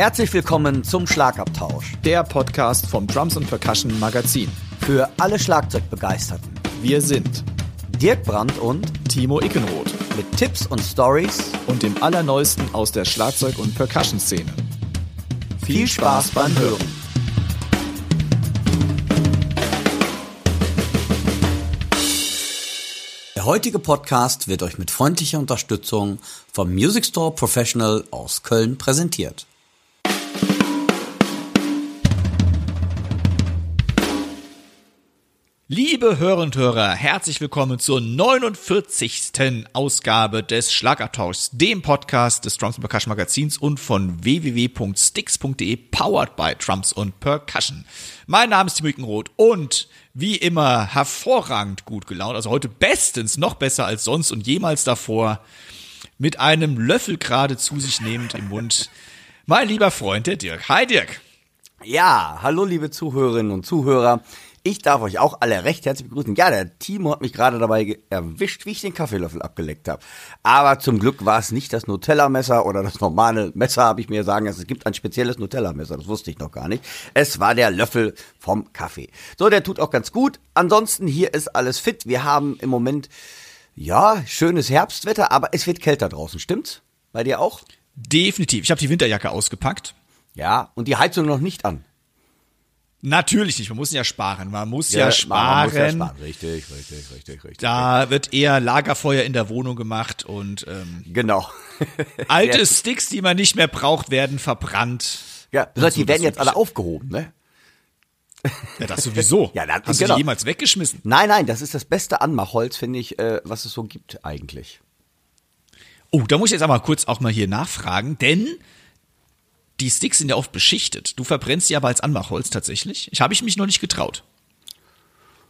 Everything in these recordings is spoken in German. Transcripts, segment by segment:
Herzlich willkommen zum Schlagabtausch. Der Podcast vom Drums and Percussion Magazin. Für alle Schlagzeugbegeisterten. Wir sind Dirk Brandt und Timo Ickenroth. Mit Tipps und Stories und dem Allerneuesten aus der Schlagzeug- und Percussion-Szene. Viel Spaß beim Hören. Der heutige Podcast wird euch mit freundlicher Unterstützung vom Music Store Professional aus Köln präsentiert. Liebe Hörer und Hörer, herzlich willkommen zur 49. Ausgabe des Schlagabtauschs, dem Podcast des Drums Percussion Magazins und von www.sticks.de, powered by Drums und Percussion. Mein Name ist Tim Mückenroth und wie immer hervorragend gut gelaunt, also heute bestens, noch besser als sonst und jemals davor, mit einem Löffel gerade zu sich nehmend im Mund, mein lieber Freund, der Dirk. Hi Dirk. Ja, hallo liebe Zuhörerinnen und Zuhörer. Ich darf euch auch alle recht herzlich begrüßen. Ja, der Timo hat mich gerade dabei erwischt, wie ich den Kaffeelöffel abgeleckt habe. Aber zum Glück war es nicht das Nutella-Messer oder das normale Messer, habe ich mir sagen lassen. Es gibt ein spezielles Nutella-Messer, das wusste ich noch gar nicht. Es war der Löffel vom Kaffee. So, der tut auch ganz gut. Ansonsten, hier ist alles fit. Wir haben im Moment, ja, schönes Herbstwetter, aber es wird kälter draußen, stimmt's? Bei dir auch? Definitiv. Ich habe die Winterjacke ausgepackt. Ja, und die Heizung noch nicht an. Natürlich nicht, man muss ja sparen. Man muss ja, ja sparen. Man muss ja sparen. Richtig, richtig, richtig, richtig. Da wird eher Lagerfeuer in der Wohnung gemacht und ähm, genau. alte Sticks, die man nicht mehr braucht, werden verbrannt. Ja, besonders die werden jetzt alle aufgehoben, ne? Ja, das sowieso. ja, dann, Hast genau. du die jemals weggeschmissen? Nein, nein, das ist das beste Anmachholz, finde ich, äh, was es so gibt eigentlich. Oh, da muss ich jetzt aber kurz auch mal hier nachfragen, denn die Sticks sind ja oft beschichtet. Du verbrennst sie aber als Anmachholz tatsächlich. Ich habe ich mich noch nicht getraut.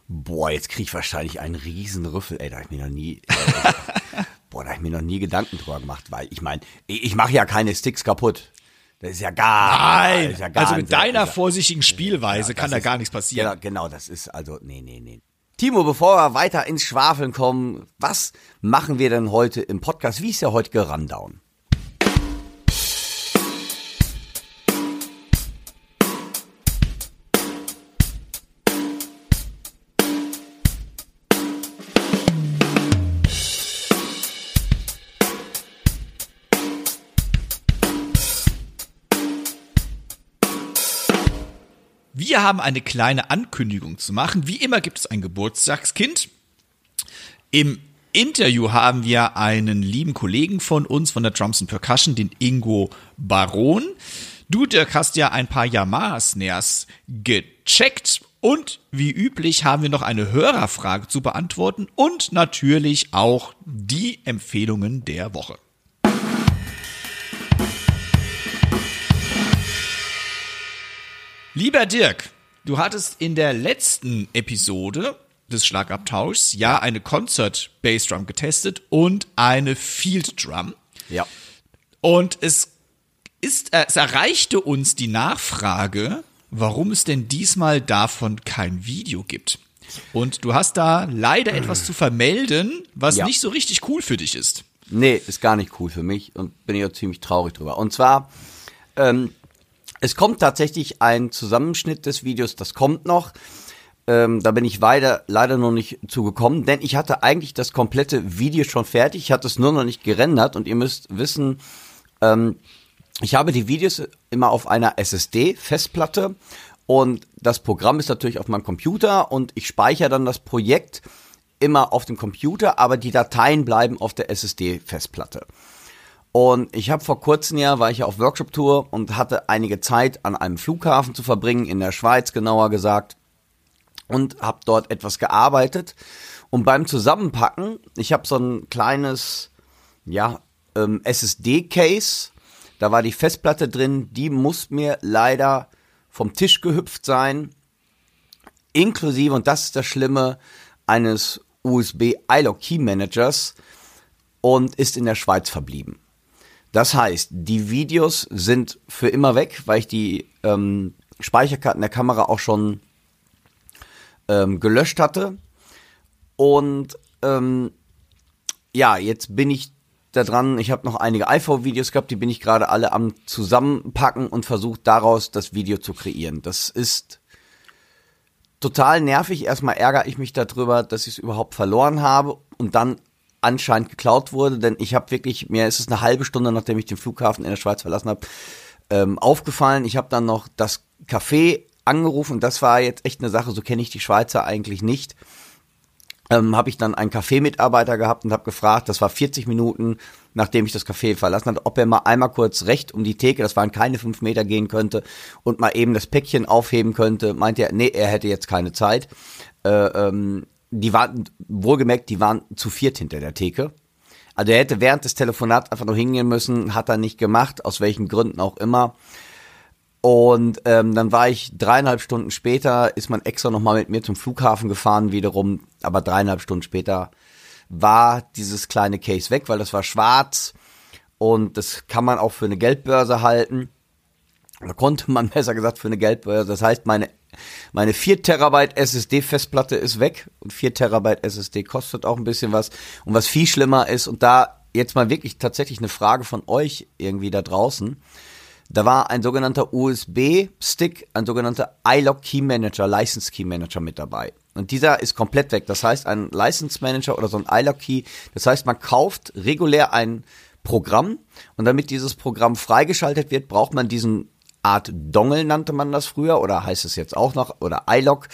Boah, jetzt krieg ich wahrscheinlich einen riesen Rüffel. Ey, da hab ich mir noch nie, äh, boah, da hab ich mir noch nie Gedanken drüber gemacht, weil ich meine, ich, mache ja keine Sticks kaputt. Das ist ja gar, Nein, ja gar also mit deiner vorsichtigen Spielweise ja, kann da gar nichts passieren. Genau, genau, das ist also, nee, nee, nee. Timo, bevor wir weiter ins Schwafeln kommen, was machen wir denn heute im Podcast? Wie ist der heutige Rundown? Wir haben eine kleine Ankündigung zu machen. Wie immer gibt es ein Geburtstagskind. Im Interview haben wir einen lieben Kollegen von uns, von der Drums and Percussion, den Ingo Baron. Du, Dirk, hast ja ein paar Yamaha-Snares gecheckt. Und wie üblich haben wir noch eine Hörerfrage zu beantworten und natürlich auch die Empfehlungen der Woche. Lieber Dirk, du hattest in der letzten Episode des Schlagabtauschs ja eine Concert Bassdrum getestet und eine Field Drum. Ja. Und es ist, es erreichte uns die Nachfrage, warum es denn diesmal davon kein Video gibt. Und du hast da leider etwas zu vermelden, was ja. nicht so richtig cool für dich ist. Nee, ist gar nicht cool für mich und bin ich auch ziemlich traurig drüber. Und zwar, ähm, es kommt tatsächlich ein Zusammenschnitt des Videos, das kommt noch. Ähm, da bin ich weiter, leider noch nicht zugekommen, denn ich hatte eigentlich das komplette Video schon fertig. Ich hatte es nur noch nicht gerendert und ihr müsst wissen, ähm, ich habe die Videos immer auf einer SSD-Festplatte und das Programm ist natürlich auf meinem Computer und ich speichere dann das Projekt immer auf dem Computer, aber die Dateien bleiben auf der SSD-Festplatte. Und ich habe vor kurzem ja, war ich ja auf Workshop-Tour und hatte einige Zeit an einem Flughafen zu verbringen, in der Schweiz genauer gesagt, und habe dort etwas gearbeitet. Und beim Zusammenpacken, ich habe so ein kleines, ja, ähm, SSD-Case, da war die Festplatte drin, die muss mir leider vom Tisch gehüpft sein, inklusive, und das ist das Schlimme, eines USB iLock Key Managers und ist in der Schweiz verblieben. Das heißt, die Videos sind für immer weg, weil ich die ähm, Speicherkarten der Kamera auch schon ähm, gelöscht hatte. Und ähm, ja, jetzt bin ich da dran. Ich habe noch einige iPhone-Videos gehabt, die bin ich gerade alle am zusammenpacken und versucht daraus das Video zu kreieren. Das ist total nervig. Erstmal ärgere ich mich darüber, dass ich es überhaupt verloren habe und dann anscheinend geklaut wurde, denn ich habe wirklich, mir ist es eine halbe Stunde, nachdem ich den Flughafen in der Schweiz verlassen habe, ähm, aufgefallen. Ich habe dann noch das Café angerufen das war jetzt echt eine Sache, so kenne ich die Schweizer eigentlich nicht. Ähm, habe ich dann einen Café-Mitarbeiter gehabt und habe gefragt, das war 40 Minuten, nachdem ich das Café verlassen hatte, ob er mal einmal kurz recht um die Theke, das waren keine fünf Meter gehen könnte und mal eben das Päckchen aufheben könnte. Meinte er, nee, er hätte jetzt keine Zeit. Äh, ähm, die waren, wohlgemerkt, die waren zu viert hinter der Theke. Also er hätte während des Telefonats einfach nur hingehen müssen, hat er nicht gemacht, aus welchen Gründen auch immer. Und ähm, dann war ich dreieinhalb Stunden später, ist man extra nochmal mit mir zum Flughafen gefahren wiederum, aber dreieinhalb Stunden später war dieses kleine Case weg, weil das war schwarz und das kann man auch für eine Geldbörse halten. Oder konnte man besser gesagt für eine Geldbörse. Das heißt, meine, meine 4 Terabyte SSD-Festplatte ist weg und 4 Terabyte SSD kostet auch ein bisschen was. Und was viel schlimmer ist, und da jetzt mal wirklich tatsächlich eine Frage von euch irgendwie da draußen. Da war ein sogenannter USB-Stick, ein sogenannter iLock Key Manager, License Key Manager mit dabei. Und dieser ist komplett weg. Das heißt, ein License Manager oder so ein iLock Key, das heißt, man kauft regulär ein Programm und damit dieses Programm freigeschaltet wird, braucht man diesen Art Dongle nannte man das früher oder heißt es jetzt auch noch oder iLock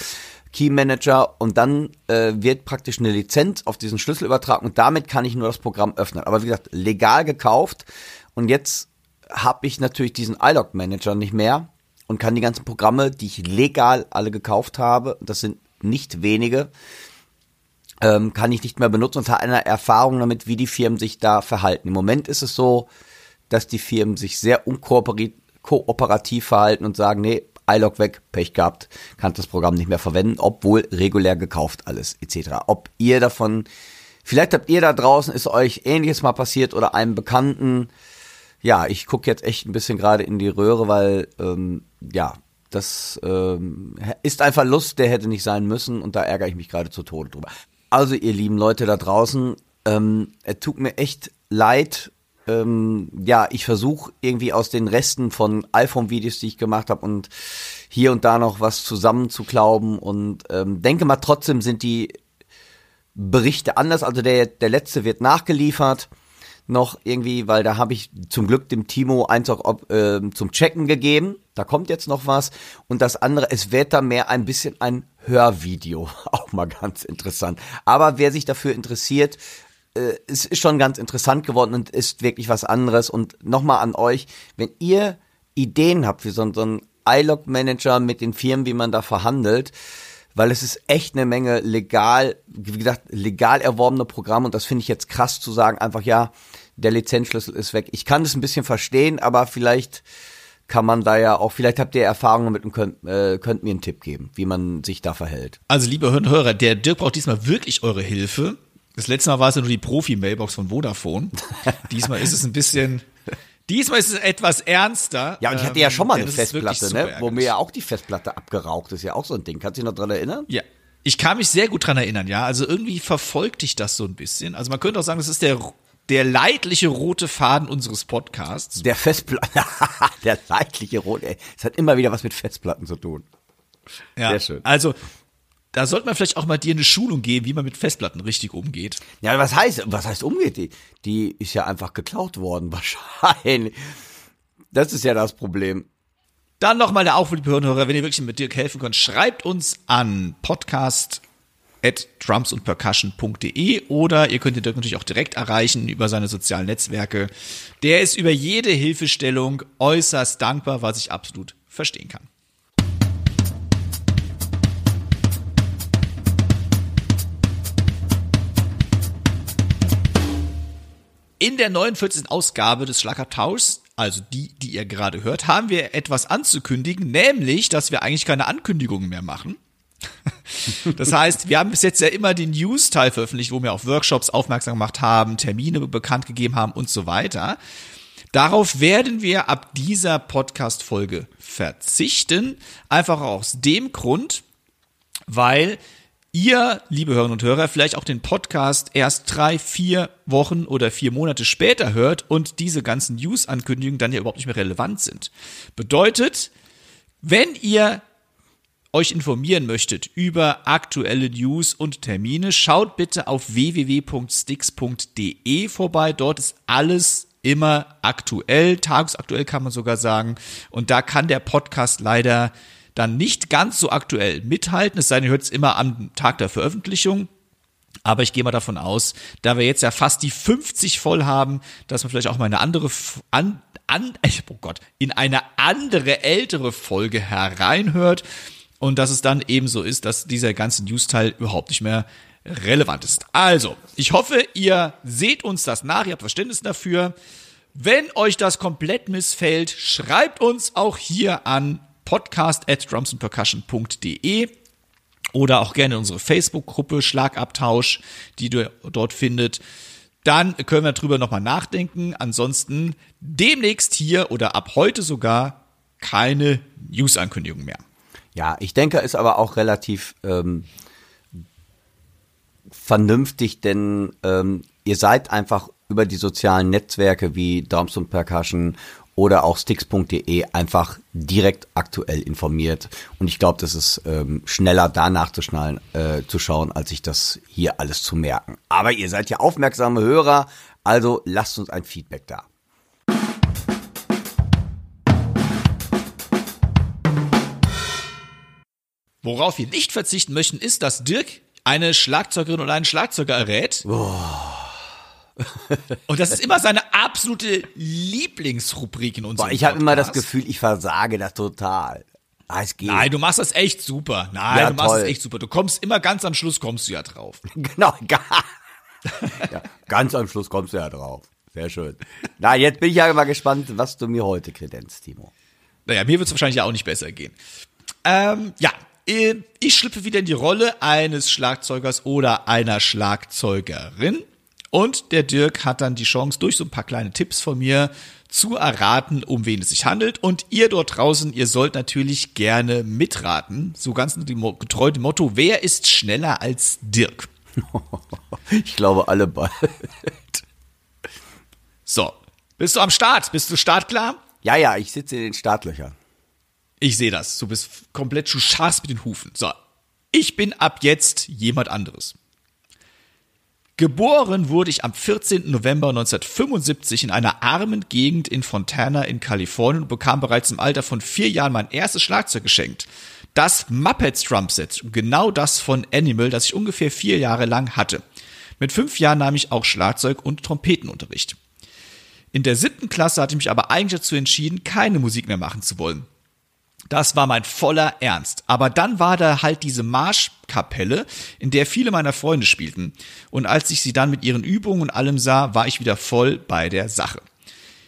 Key Manager und dann äh, wird praktisch eine Lizenz auf diesen Schlüssel übertragen und damit kann ich nur das Programm öffnen. Aber wie gesagt, legal gekauft und jetzt habe ich natürlich diesen iLog Manager nicht mehr und kann die ganzen Programme, die ich legal alle gekauft habe, das sind nicht wenige, ähm, kann ich nicht mehr benutzen und habe eine Erfahrung damit, wie die Firmen sich da verhalten. Im Moment ist es so, dass die Firmen sich sehr unkooperativ verhalten und sagen, nee, iLog weg, Pech gehabt, kann das Programm nicht mehr verwenden, obwohl regulär gekauft alles etc. Ob ihr davon, vielleicht habt ihr da draußen, ist euch ähnliches mal passiert oder einem Bekannten, ja, ich gucke jetzt echt ein bisschen gerade in die Röhre, weil ähm, ja, das ähm, ist ein Verlust, der hätte nicht sein müssen und da ärgere ich mich gerade zu Tode drüber. Also ihr lieben Leute da draußen, ähm, es tut mir echt leid. Ähm, ja, ich versuche irgendwie aus den Resten von iPhone-Videos, die ich gemacht habe und hier und da noch was zusammenzuklauben und ähm, denke mal, trotzdem sind die Berichte anders. Also der, der letzte wird nachgeliefert noch irgendwie, weil da habe ich zum Glück dem Timo eins auch äh, zum Checken gegeben. Da kommt jetzt noch was. Und das andere, es wird da mehr ein bisschen ein Hörvideo. Auch mal ganz interessant. Aber wer sich dafür interessiert, äh, es ist schon ganz interessant geworden und ist wirklich was anderes. Und nochmal an euch, wenn ihr Ideen habt für so, so einen iLog-Manager mit den Firmen, wie man da verhandelt, weil es ist echt eine Menge legal, wie gesagt, legal erworbene Programme und das finde ich jetzt krass zu sagen, einfach ja, der Lizenzschlüssel ist weg. Ich kann das ein bisschen verstehen, aber vielleicht kann man da ja auch, vielleicht habt ihr Erfahrungen damit und könnt, äh, könnt mir einen Tipp geben, wie man sich da verhält. Also liebe Hörer, der Dirk braucht diesmal wirklich eure Hilfe. Das letzte Mal war es ja nur die Profi-Mailbox von Vodafone. diesmal ist es ein bisschen, diesmal ist es etwas ernster. Ja, und ich hatte ja schon mal ähm, eine Festplatte, ne, wo mir ja auch die Festplatte abgeraucht ist, ja auch so ein Ding. Kannst du dich noch dran erinnern? Ja. Ich kann mich sehr gut dran erinnern, ja. Also irgendwie verfolgt dich das so ein bisschen. Also man könnte auch sagen, das ist der der leidliche rote Faden unseres Podcasts. Der Festplatte, der leidliche rote, es hat immer wieder was mit Festplatten zu tun. Ja, Sehr schön. Also, da sollte man vielleicht auch mal dir eine Schulung geben, wie man mit Festplatten richtig umgeht. Ja, was heißt, was heißt umgeht? Die, die ist ja einfach geklaut worden, wahrscheinlich. Das ist ja das Problem. Dann nochmal der Aufruf, liebe Hörer, wenn ihr wirklich mit Dirk helfen könnt, schreibt uns an podcast at drumsundpercussion.de oder ihr könnt den Dirk natürlich auch direkt erreichen über seine sozialen Netzwerke. Der ist über jede Hilfestellung äußerst dankbar, was ich absolut verstehen kann. In der 49. Ausgabe des Schlackertauschs, also die, die ihr gerade hört, haben wir etwas anzukündigen, nämlich, dass wir eigentlich keine Ankündigungen mehr machen. Das heißt, wir haben bis jetzt ja immer den News-Teil veröffentlicht, wo wir auf Workshops aufmerksam gemacht haben, Termine bekannt gegeben haben und so weiter. Darauf werden wir ab dieser Podcast-Folge verzichten. Einfach aus dem Grund, weil ihr, liebe Hörerinnen und Hörer, vielleicht auch den Podcast erst drei, vier Wochen oder vier Monate später hört und diese ganzen News-Ankündigungen dann ja überhaupt nicht mehr relevant sind. Bedeutet, wenn ihr euch informieren möchtet über aktuelle News und Termine, schaut bitte auf www.sticks.de vorbei. Dort ist alles immer aktuell, tagesaktuell kann man sogar sagen. Und da kann der Podcast leider dann nicht ganz so aktuell mithalten, es sei denn, ihr hört es immer am Tag der Veröffentlichung. Aber ich gehe mal davon aus, da wir jetzt ja fast die 50 voll haben, dass man vielleicht auch mal eine andere, an, an, oh Gott, in eine andere ältere Folge hereinhört und dass es dann eben so ist, dass dieser ganze News-Teil überhaupt nicht mehr relevant ist. Also, ich hoffe, ihr seht uns das nach, ihr habt Verständnis dafür. Wenn euch das komplett missfällt, schreibt uns auch hier an podcast at drumsandpercussion.de oder auch gerne unsere Facebook-Gruppe Schlagabtausch, die du dort findet. Dann können wir darüber nochmal nachdenken. Ansonsten demnächst hier oder ab heute sogar keine News-Ankündigung mehr. Ja, ich denke, ist aber auch relativ ähm, vernünftig, denn ähm, ihr seid einfach über die sozialen Netzwerke wie Drums und Percussion oder auch sticks.de einfach direkt aktuell informiert. Und ich glaube, das ist ähm, schneller danach zu schnallen, äh, zu schauen, als sich das hier alles zu merken. Aber ihr seid ja aufmerksame Hörer, also lasst uns ein Feedback da. Worauf wir nicht verzichten möchten, ist, dass Dirk eine Schlagzeugerin oder einen Schlagzeuger errät. Boah und das ist immer seine absolute Lieblingsrubrik in unserem Boah, Ich habe immer das Gefühl, ich versage das total. Ah, es geht. Nein, du machst das echt super. Nein, ja, du machst toll. das echt super. Du kommst immer ganz am Schluss kommst du ja drauf. Genau, ja, ganz am Schluss kommst du ja drauf. Sehr schön. Na, jetzt bin ich ja mal gespannt, was du mir heute kredenzt, Timo. Naja, mir wird es wahrscheinlich auch nicht besser gehen. Ähm, ja, äh, ich schlüpfe wieder in die Rolle eines Schlagzeugers oder einer Schlagzeugerin und der Dirk hat dann die Chance, durch so ein paar kleine Tipps von mir zu erraten, um wen es sich handelt. Und ihr dort draußen, ihr sollt natürlich gerne mitraten. So ganz getreu dem Motto, wer ist schneller als Dirk? Ich glaube alle bald. So, bist du am Start? Bist du startklar? Ja, ja, ich sitze in den Startlöchern. Ich sehe das. Du bist komplett, du scharfst mit den Hufen. So, ich bin ab jetzt jemand anderes. Geboren wurde ich am 14. November 1975 in einer armen Gegend in Fontana in Kalifornien und bekam bereits im Alter von vier Jahren mein erstes Schlagzeug geschenkt. Das Muppets Drumset, genau das von Animal, das ich ungefähr vier Jahre lang hatte. Mit fünf Jahren nahm ich auch Schlagzeug und Trompetenunterricht. In der siebten Klasse hatte ich mich aber eigentlich dazu entschieden, keine Musik mehr machen zu wollen. Das war mein voller Ernst. Aber dann war da halt diese Marschkapelle, in der viele meiner Freunde spielten. Und als ich sie dann mit ihren Übungen und allem sah, war ich wieder voll bei der Sache.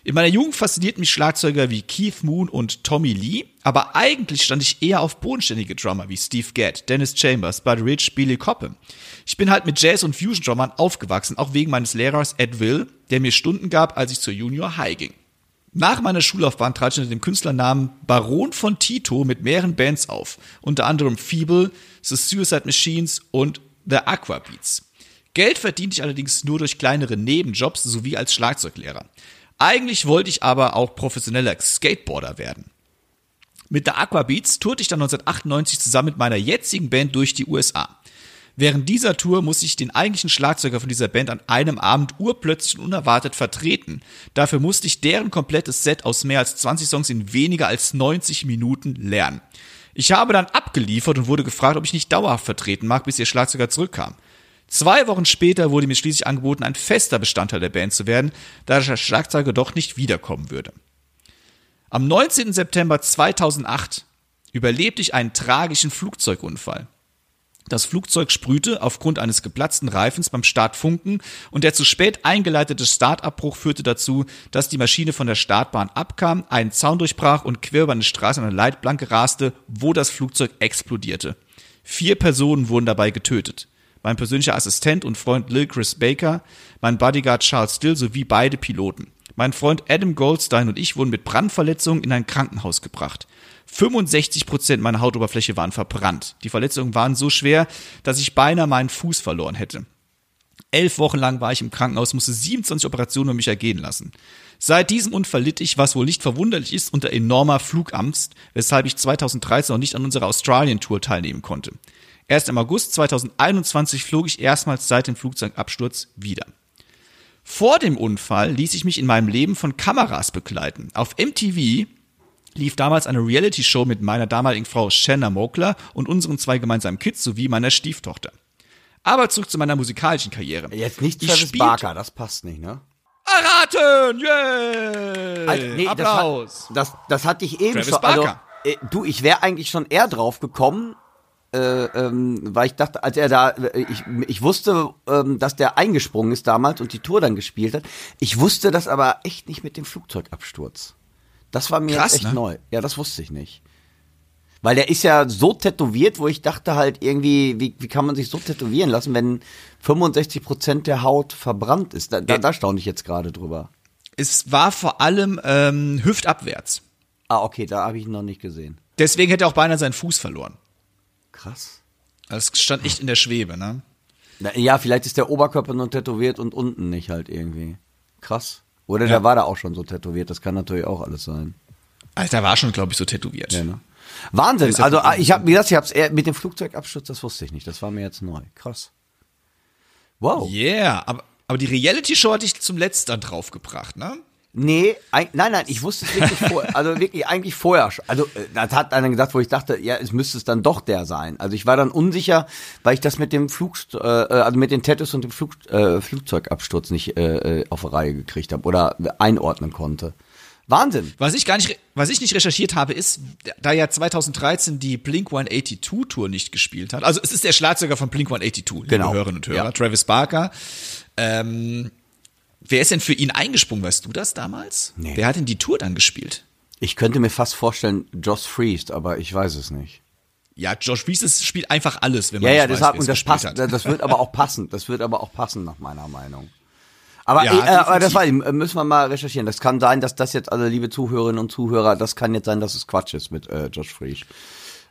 In meiner Jugend faszinierten mich Schlagzeuger wie Keith Moon und Tommy Lee, aber eigentlich stand ich eher auf bodenständige Drummer wie Steve Gadd, Dennis Chambers, Bud Rich, Billy Coppe. Ich bin halt mit Jazz- und Fusion-Drummern aufgewachsen, auch wegen meines Lehrers Ed Will, der mir Stunden gab, als ich zur Junior High ging. Nach meiner Schullaufbahn trat ich unter dem Künstlernamen Baron von Tito mit mehreren Bands auf, unter anderem Feeble, The Suicide Machines und The Aqua Beats. Geld verdiente ich allerdings nur durch kleinere Nebenjobs sowie als Schlagzeuglehrer. Eigentlich wollte ich aber auch professioneller Skateboarder werden. Mit The Aqua Beats tourte ich dann 1998 zusammen mit meiner jetzigen Band durch die USA. Während dieser Tour muss ich den eigentlichen Schlagzeuger von dieser Band an einem Abend urplötzlich und unerwartet vertreten. Dafür musste ich deren komplettes Set aus mehr als 20 Songs in weniger als 90 Minuten lernen. Ich habe dann abgeliefert und wurde gefragt, ob ich nicht dauerhaft vertreten mag, bis ihr Schlagzeuger zurückkam. Zwei Wochen später wurde mir schließlich angeboten, ein fester Bestandteil der Band zu werden, da der Schlagzeuger doch nicht wiederkommen würde. Am 19. September 2008 überlebte ich einen tragischen Flugzeugunfall. Das Flugzeug sprühte aufgrund eines geplatzten Reifens beim Start Funken und der zu spät eingeleitete Startabbruch führte dazu, dass die Maschine von der Startbahn abkam, einen Zaun durchbrach und quer über eine Straße an eine Leitplanke raste, wo das Flugzeug explodierte. Vier Personen wurden dabei getötet. Mein persönlicher Assistent und Freund Lil Chris Baker, mein Bodyguard Charles Still sowie beide Piloten. Mein Freund Adam Goldstein und ich wurden mit Brandverletzungen in ein Krankenhaus gebracht. 65 Prozent meiner Hautoberfläche waren verbrannt. Die Verletzungen waren so schwer, dass ich beinahe meinen Fuß verloren hätte. Elf Wochen lang war ich im Krankenhaus, musste 27 Operationen um mich ergehen lassen. Seit diesem Unfall litt ich, was wohl nicht verwunderlich ist, unter enormer Flugangst, weshalb ich 2013 noch nicht an unserer Australien-Tour teilnehmen konnte. Erst im August 2021 flog ich erstmals seit dem Flugzeugabsturz wieder. Vor dem Unfall ließ ich mich in meinem Leben von Kameras begleiten. Auf MTV lief damals eine Reality-Show mit meiner damaligen Frau Shanna Mokler und unseren zwei gemeinsamen Kids sowie meiner Stieftochter. Aber zurück zu meiner musikalischen Karriere. Jetzt nicht Ich Travis Barker, das passt nicht, ne? Erraten! Yay! Also, nee, Applaus! Das, das, das hatte ich eben Travis schon. Also, Barker. äh, du, ich wäre eigentlich schon eher drauf gekommen, äh, ähm, weil ich dachte, als er da, äh, ich, ich wusste, ähm, dass der eingesprungen ist damals und die Tour dann gespielt hat. Ich wusste das aber echt nicht mit dem Flugzeugabsturz. Das war mir Krass, echt ne? neu. Ja, das wusste ich nicht. Weil der ist ja so tätowiert, wo ich dachte halt irgendwie, wie, wie kann man sich so tätowieren lassen, wenn 65 Prozent der Haut verbrannt ist? Da, da, da staune ich jetzt gerade drüber. Es war vor allem ähm, hüftabwärts. Ah, okay, da habe ich ihn noch nicht gesehen. Deswegen hätte er auch beinahe seinen Fuß verloren. Krass. Das stand echt in der Schwebe, ne? Na, ja, vielleicht ist der Oberkörper nur tätowiert und unten nicht halt irgendwie. Krass. Oder Ja. der war da auch schon so tätowiert, das kann natürlich auch alles sein. Also der war schon, glaube ich, so tätowiert. Ja, ne? Wahnsinn. Ja Also ah, ich habe, wie gesagt, ich hab's eher mit dem Flugzeugabsturz, das wusste ich nicht. Das war mir jetzt neu. Krass. Wow. Yeah, aber, aber die Reality-Show hatte ich zum letzten dann draufgebracht, ne? Nee, ein, nein, nein, ich wusste es wirklich vorher, also wirklich eigentlich vorher schon. Also äh, das hat einer gesagt, wo ich dachte, ja, es müsste es dann doch der sein. Also ich war dann unsicher, weil ich das mit dem Flug, äh, also mit den Tattoos und dem Flug, äh, Flugzeugabsturz nicht äh, äh, auf die Reihe gekriegt habe oder einordnen konnte. Wahnsinn. Was ich gar nicht, was ich nicht recherchiert habe, ist, da ja 2013 die Blink 182 Tour nicht gespielt hat. Also es ist der Schlagzeuger von Blink 182, liebe Genau. Hörerinnen und Hörer, Ja. Travis Barker. Ähm, wer ist denn für ihn eingesprungen? Weißt du das damals? Nee. Wer hat denn die Tour dann gespielt? Ich könnte mir fast vorstellen, Josh Freest, aber ich weiß es nicht. Ja, Josh Reese spielt einfach alles, wenn Ja, man ja, nicht deshalb, weiß, und das passt, hat. das wird aber auch passen. Das wird aber auch passen, nach meiner Meinung. Aber, Ja, äh, aber das war, äh, müssen wir mal recherchieren. Das kann sein, dass das jetzt, also liebe Zuhörerinnen und Zuhörer, das kann jetzt sein, dass es Quatsch ist mit äh, Josh Freese.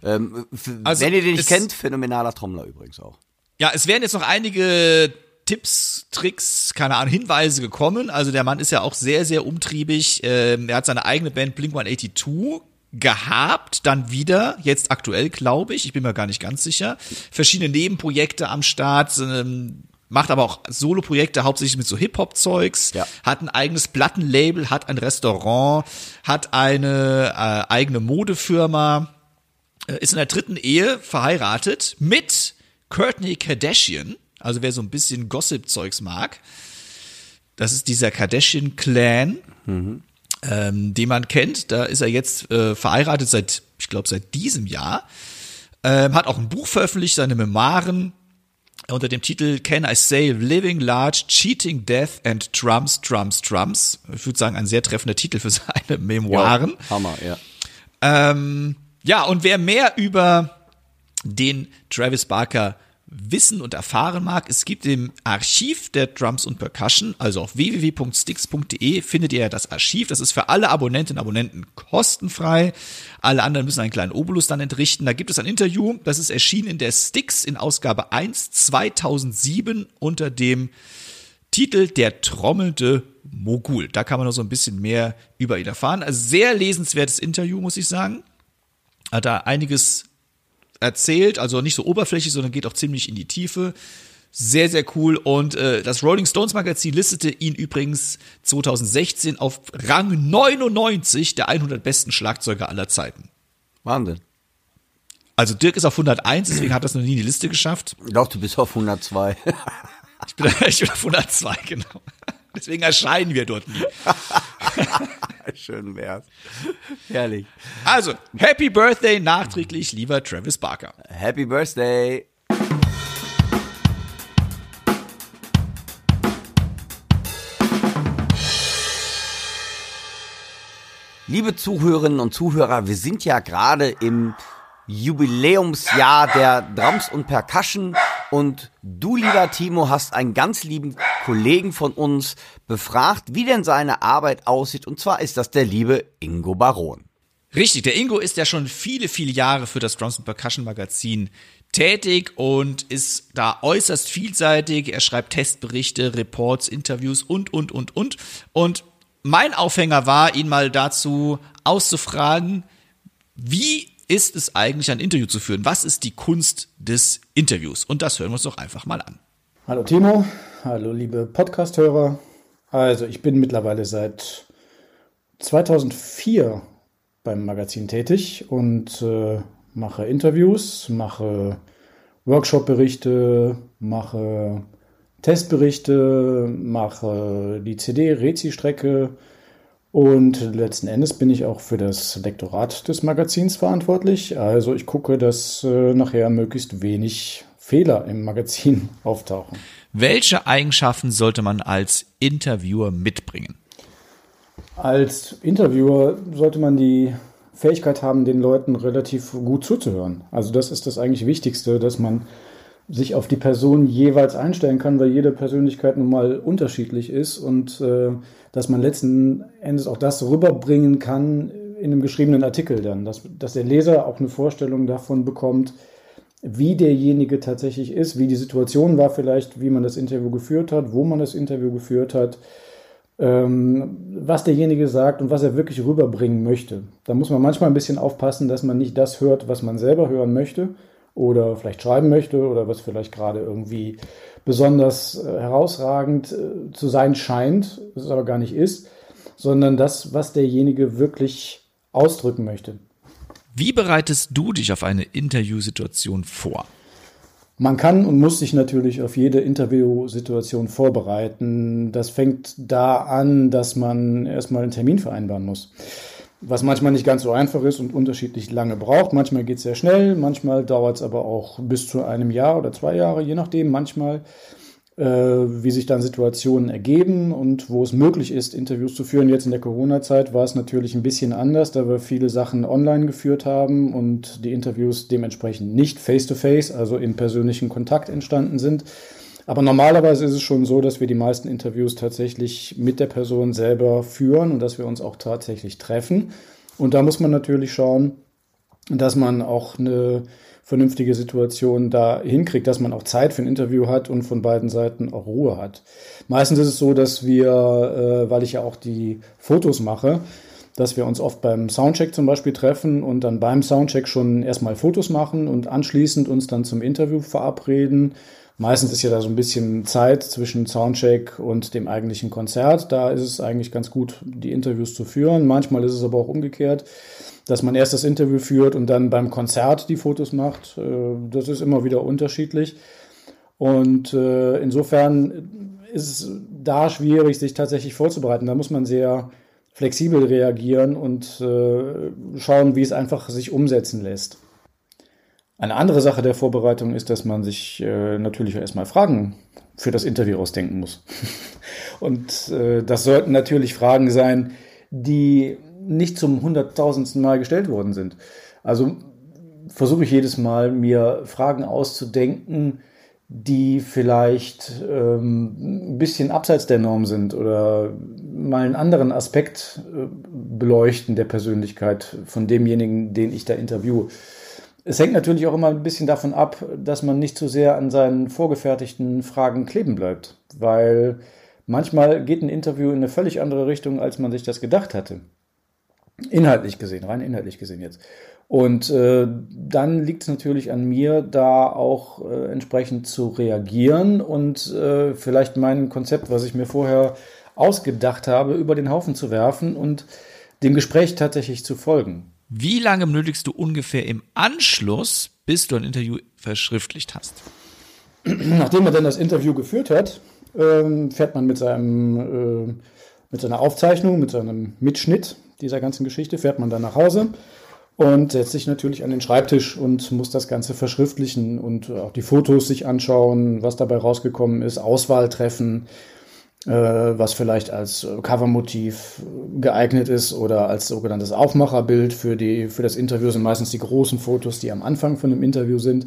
Ähm, Also, wenn ihr den nicht kennt, phänomenaler Trommler übrigens auch. Ja, es wären jetzt noch einige Tipps, Tricks, keine Ahnung, Hinweise gekommen. Also der Mann ist ja auch sehr, sehr umtriebig. Ähm, er hat seine eigene Band Blink 182 gehabt, dann wieder, jetzt aktuell, glaube ich, ich bin mir gar nicht ganz sicher. Verschiedene Nebenprojekte am Start, ähm, macht aber auch Solo-Projekte, hauptsächlich mit so Hip-Hop-Zeugs, Ja. hat ein eigenes Plattenlabel, hat ein Restaurant, hat eine äh, eigene Modefirma, äh, ist in der dritten Ehe verheiratet mit Courtney Kardashian. Also wer so ein bisschen Gossip-Zeugs mag. Das ist dieser Kardashian-Clan, ähm, den man kennt. Da ist er jetzt äh, verheiratet seit, ich glaube, seit diesem Jahr. Ähm, hat auch ein Buch veröffentlicht, seine Memoiren unter dem Titel Can I Say Living Large, Cheating, Death and Drums, Drums, Drums. Ich würde sagen, ein sehr treffender Titel für seine Memoiren. Hammer, ja. Ähm, ja, und wer mehr über den Travis Barker wissen und erfahren mag, es gibt im Archiv der Drums und Percussion, also auf www.sticks.de findet ihr das Archiv. Das ist für alle Abonnentinnen und Abonnenten kostenfrei. Alle anderen müssen einen kleinen Obolus dann entrichten. Da gibt es ein Interview, das ist erschienen in der Sticks in Ausgabe 1 2007 unter dem Titel Der trommelnde Mogul. Da kann man noch so ein bisschen mehr über ihn erfahren. Also sehr lesenswertes Interview, muss ich sagen. Hat da einiges erzählt, also nicht so oberflächlich, sondern geht auch ziemlich in die Tiefe. Sehr, sehr cool. Und äh, das Rolling Stones Magazin listete ihn übrigens 2016 auf Rang 99 der 100 besten Schlagzeuger aller Zeiten. Wahnsinn. Also Dirk ist auf 101, deswegen hat das noch nie in die Liste geschafft. Doch, du bist auf 102. Ich bin, ich bin auf 102, genau. Deswegen erscheinen wir dort nie. Schön wär's. Herrlich. Also, Happy Birthday nachträglich, lieber Travis Barker. Happy Birthday. Liebe Zuhörerinnen und Zuhörer, wir sind ja gerade im Jubiläumsjahr der Drums und Percussion und du, lieber Timo, hast einen ganz lieben Kollegen von uns befragt, wie denn seine Arbeit aussieht und zwar ist das der liebe Ingo Baron. Richtig, der Ingo ist ja schon viele, viele Jahre für das Drums Percussion Magazin tätig und ist da äußerst vielseitig. Er schreibt Testberichte, Reports, Interviews und, und, und, und. Und mein Aufhänger war, ihn mal dazu auszufragen, wie ist es eigentlich, ein Interview zu führen? Was ist die Kunst des Interviews? Und das hören wir uns doch einfach mal an. Hallo Timo, hallo liebe Podcast-Hörer. Also ich bin mittlerweile seit 2004 beim Magazin tätig und äh, mache Interviews, mache Workshop-Berichte, mache Testberichte, mache die CD-Rezi-Strecke und letzten Endes bin ich auch für das Lektorat des Magazins verantwortlich. Also ich gucke, dass äh, nachher möglichst wenig Fehler im Magazin auftauchen. Welche Eigenschaften sollte man als Interviewer mitbringen? Als Interviewer sollte man die Fähigkeit haben, den Leuten relativ gut zuzuhören. Also das ist das eigentlich Wichtigste, dass man sich auf die Person jeweils einstellen kann, weil jede Persönlichkeit nun mal unterschiedlich ist und äh, dass man letzten Endes auch das rüberbringen kann in einem geschriebenen Artikel dann, dass, dass der Leser auch eine Vorstellung davon bekommt, wie derjenige tatsächlich ist, wie die Situation war vielleicht, wie man das Interview geführt hat, wo man das Interview geführt hat ähm, was derjenige sagt und was er wirklich rüberbringen möchte. Da muss man manchmal ein bisschen aufpassen, dass man nicht das hört, was man selber hören möchte oder vielleicht schreiben möchte oder was vielleicht gerade irgendwie besonders äh, herausragend äh, zu sein scheint, es aber gar nicht ist, sondern das, was derjenige wirklich ausdrücken möchte. Wie bereitest du dich auf eine Interviewsituation vor? Man kann und muss sich natürlich auf jede Interviewsituation vorbereiten. Das fängt da an, dass man erstmal einen Termin vereinbaren muss. Was manchmal nicht ganz so einfach ist und unterschiedlich lange braucht. Manchmal geht es sehr schnell, manchmal dauert es aber auch bis zu einem Jahr oder zwei Jahre, je nachdem. Manchmal äh, wie sich dann Situationen ergeben und wo es möglich ist, Interviews zu führen. Jetzt in der Corona-Zeit war es natürlich ein bisschen anders, da wir viele Sachen online geführt haben und die Interviews dementsprechend nicht face-to-face, -face, also in persönlichen Kontakt entstanden sind. Aber normalerweise ist es schon so, dass wir die meisten Interviews tatsächlich mit der Person selber führen und dass wir uns auch tatsächlich treffen. Und da muss man natürlich schauen, dass man auch eine vernünftige Situation da hinkriegt, dass man auch Zeit für ein Interview hat und von beiden Seiten auch Ruhe hat. Meistens ist es so, dass wir, äh, weil ich ja auch die Fotos mache, dass wir uns oft beim Soundcheck zum Beispiel treffen und dann beim Soundcheck schon erstmal Fotos machen und anschließend uns dann zum Interview verabreden. Meistens ist ja da so ein bisschen Zeit zwischen Soundcheck und dem eigentlichen Konzert. Da ist es eigentlich ganz gut, die Interviews zu führen. Manchmal ist es aber auch umgekehrt dass man erst das Interview führt und dann beim Konzert die Fotos macht. Äh, das ist immer wieder unterschiedlich. Und äh, insofern ist es da schwierig, sich tatsächlich vorzubereiten. Da muss man sehr flexibel reagieren und äh, schauen, wie es einfach sich umsetzen lässt. Eine andere Sache der Vorbereitung ist, dass man sich natürlich erstmal Fragen für das Interview ausdenken muss. und das sollten natürlich Fragen sein, die nicht zum hunderttausendsten Mal gestellt worden sind. Also versuche ich jedes Mal, mir Fragen auszudenken, die vielleicht ähm, ein bisschen abseits der Norm sind oder mal einen anderen Aspekt äh, beleuchten der Persönlichkeit von demjenigen, den ich da interviewe. Es hängt natürlich auch immer ein bisschen davon ab, dass man nicht zu sehr an seinen vorgefertigten Fragen kleben bleibt, weil manchmal geht ein Interview in eine völlig andere Richtung, als man sich das gedacht hatte. Inhaltlich gesehen, rein inhaltlich gesehen jetzt. Und äh, dann liegt es natürlich an mir, da auch äh, entsprechend zu reagieren und äh, vielleicht mein Konzept, was ich mir vorher ausgedacht habe, über den Haufen zu werfen und dem Gespräch tatsächlich zu folgen. Wie lange benötigst du ungefähr im Anschluss, bis du ein Interview verschriftlicht hast? Nachdem man dann das Interview geführt hat, ähm, fährt man mit seinem äh, mit seiner Aufzeichnung, mit seinem Mitschnitt dieser ganzen Geschichte, fährt man dann nach Hause und setzt sich natürlich an den Schreibtisch und muss das Ganze verschriftlichen und auch die Fotos sich anschauen, was dabei rausgekommen ist, Auswahl treffen, was vielleicht als Covermotiv geeignet ist oder als sogenanntes Aufmacherbild für, die, für das Interview sind meistens die großen Fotos, die am Anfang von dem Interview sind.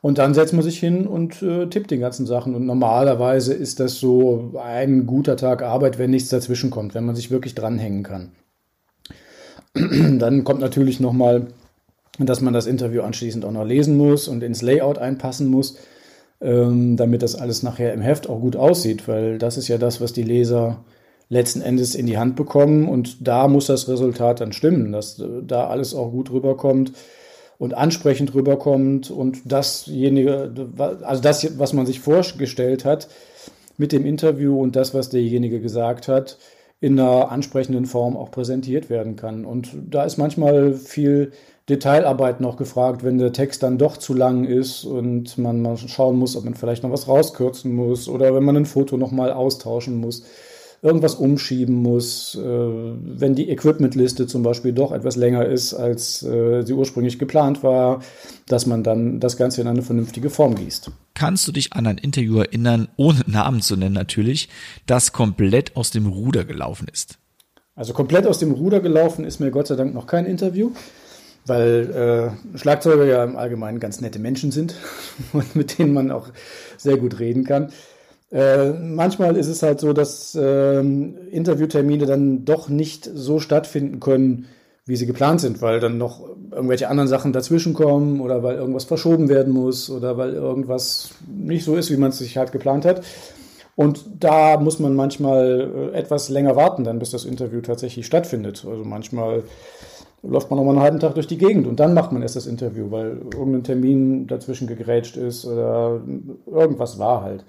Und dann setzt man sich hin und äh, tippt den ganzen Sachen. Und normalerweise ist das so ein guter Tag Arbeit, wenn nichts dazwischen kommt, wenn man sich wirklich dranhängen kann. Dann kommt natürlich nochmal, dass man das Interview anschließend auch noch lesen muss und ins Layout einpassen muss, damit das alles nachher im Heft auch gut aussieht, weil das ist ja das, was die Leser letzten Endes in die Hand bekommen und da muss das Resultat dann stimmen, dass äh, da alles auch gut rüberkommt und ansprechend rüberkommt und dasjenige, also das, was man sich vorgestellt hat mit dem Interview und das, was derjenige gesagt hat, in einer ansprechenden Form auch präsentiert werden kann. Und da ist manchmal viel Detailarbeit noch gefragt, wenn der Text dann doch zu lang ist und man mal schauen muss, ob man vielleicht noch was rauskürzen muss oder wenn man ein Foto noch mal austauschen muss irgendwas umschieben muss, äh, wenn die Equipmentliste zum Beispiel doch etwas länger ist, als äh, sie ursprünglich geplant war, dass man dann das Ganze in eine vernünftige Form gießt. Kannst du dich an ein Interview erinnern, ohne Namen zu nennen natürlich, das komplett aus dem Ruder gelaufen ist? Also komplett aus dem Ruder gelaufen ist mir Gott sei Dank noch kein Interview weil äh, Schlagzeuger ja im Allgemeinen ganz nette Menschen sind und mit denen man auch sehr gut reden kann. Äh, manchmal ist es halt so, dass äh, Interviewtermine dann doch nicht so stattfinden können, wie sie geplant sind, weil dann noch irgendwelche anderen Sachen dazwischenkommen oder weil irgendwas verschoben werden muss oder weil irgendwas nicht so ist, wie man es sich halt geplant hat. Und da muss man manchmal äh, etwas länger warten, dann bis das Interview tatsächlich stattfindet. Also manchmal läuft man noch mal einen halben Tag durch die Gegend und dann macht man erst das Interview, weil irgendein Termin dazwischen gegrätscht ist oder irgendwas war halt.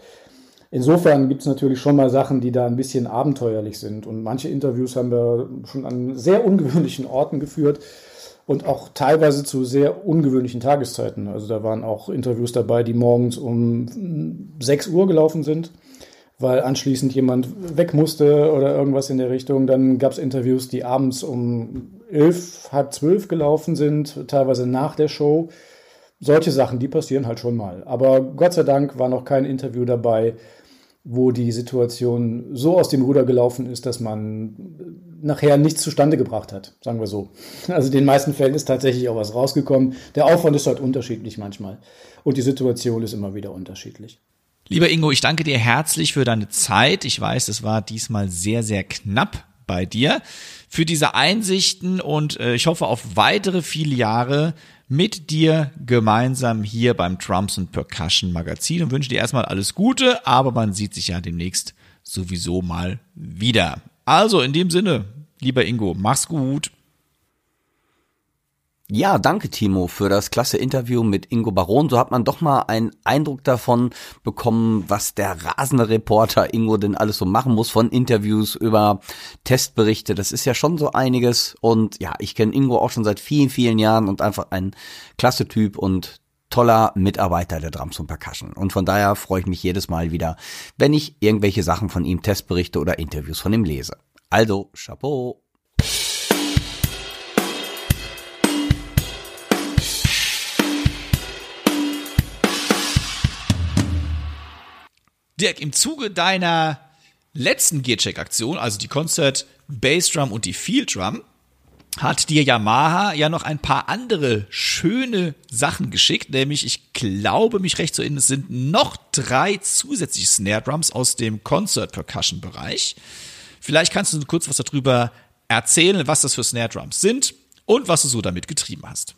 Insofern gibt es natürlich schon mal Sachen, die da ein bisschen abenteuerlich sind. Und manche Interviews haben wir schon an sehr ungewöhnlichen Orten geführt und auch teilweise zu sehr ungewöhnlichen Tageszeiten. Also da waren auch Interviews dabei, die morgens um 6 Uhr gelaufen sind, weil anschließend jemand weg musste oder irgendwas in der Richtung. Dann gab es Interviews, die abends um 11, halb zwölf gelaufen sind, teilweise nach der Show. Solche Sachen, die passieren halt schon mal. Aber Gott sei Dank war noch kein Interview dabei, wo die Situation so aus dem Ruder gelaufen ist, dass man nachher nichts zustande gebracht hat, sagen wir so. Also in den meisten Fällen ist tatsächlich auch was rausgekommen. Der Aufwand ist halt unterschiedlich manchmal und die Situation ist immer wieder unterschiedlich. Lieber Ingo, ich danke dir herzlich für deine Zeit. Ich weiß, es war diesmal sehr, sehr knapp bei dir für diese Einsichten und äh, ich hoffe auf weitere viele Jahre mit dir gemeinsam hier beim Drums and Percussion Magazin und wünsche dir erstmal alles Gute, aber man sieht sich ja demnächst sowieso mal wieder. Also in dem Sinne, lieber Ingo, mach's gut. Ja, danke Timo für das klasse Interview mit Ingo Baron. So hat man doch mal einen Eindruck davon bekommen, was der rasende Reporter Ingo denn alles so machen muss, von Interviews über Testberichte. Das ist ja schon so einiges. Und ja, ich kenne Ingo auch schon seit vielen, vielen Jahren und einfach ein klasse Typ und toller Mitarbeiter der Drums und Percussion. Und von daher freue ich mich jedes Mal wieder, wenn ich irgendwelche Sachen von ihm, Testberichte oder Interviews von ihm lese. Also, Chapeau. Dirk, im Zuge deiner letzten Gearcheck-Aktion, also die Concert Bassdrum und die Field Drum, hat dir Yamaha ja noch ein paar andere schöne Sachen geschickt, nämlich ich glaube mich recht zu erinnern, es sind noch drei zusätzliche Snare Drums aus dem Concert Percussion Bereich. Vielleicht kannst du kurz was darüber erzählen, was das für Snare Drums sind und was du so damit getrieben hast.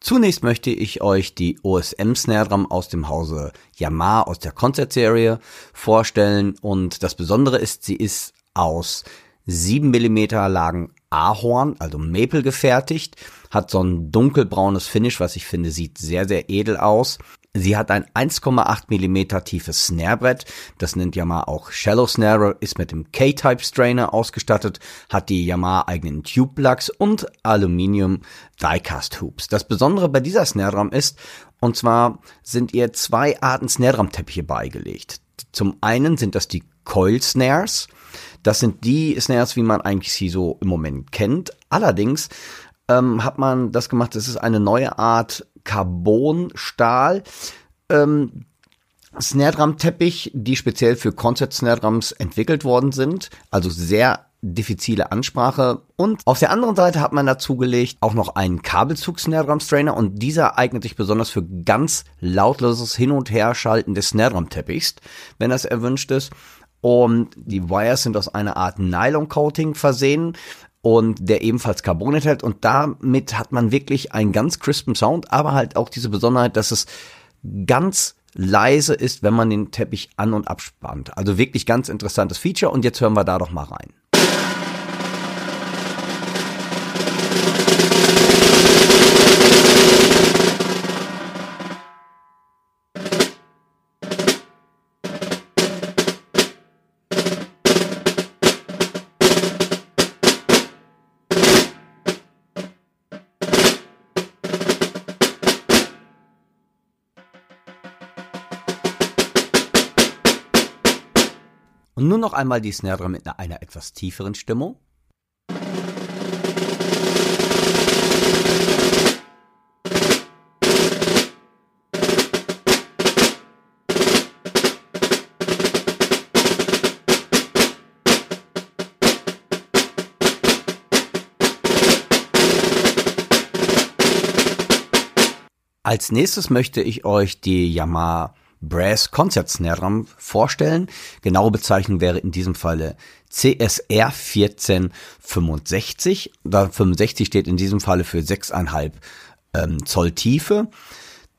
Zunächst möchte ich euch die OSM Snare Drum aus dem Hause Yamaha aus der Concert-Serie vorstellen und das Besondere ist, sie ist aus 7 mm Lagen Ahorn, also Maple gefertigt, hat so ein dunkelbraunes Finish, was ich finde, sieht sehr, sehr edel aus. Sie hat ein 1,8 Millimeter tiefes Snarebrett, das nennt Yamaha auch Shallow Snare, ist mit dem K-Type Strainer ausgestattet, hat die Yamaha eigenen Tube Plugs und Aluminium Diecast Hoops. Das Besondere bei dieser Snare Drum ist, und zwar sind ihr zwei Arten Snare Drum Teppiche beigelegt. Zum einen sind das die Coil Snares, das sind die Snares, wie man eigentlich sie so im Moment kennt. Allerdings ähm, hat man das gemacht, es ist eine neue Art Carbonstahl. Ähm, Snare Drum Teppich, die speziell für Concert Snare Drums entwickelt worden sind, also sehr diffizile Ansprache. Und auf der anderen Seite hat man dazugelegt auch noch einen Kabelzug Snare Drum Strainer und dieser eignet sich besonders für ganz lautloses Hin- und Herschalten des Snare Drum Teppichs, wenn das erwünscht ist. Und die Wires sind aus einer Art Nylon Coating versehen. Und der ebenfalls Carbon enthält und damit hat man wirklich einen ganz crispen Sound, aber halt auch diese Besonderheit, dass es ganz leise ist, wenn man den Teppich an und abspannt. Also wirklich ganz interessantes Feature und jetzt hören wir da doch mal rein. Nun noch einmal die Snare mit einer etwas tieferen Stimmung. Als nächstes möchte ich euch die Yamaha Brass Concert Snare Drum vorstellen. Genaue Bezeichnung wäre in diesem Falle CSR 1465. Da 65 steht in diesem Falle für 6,5 ähm, Zoll Tiefe.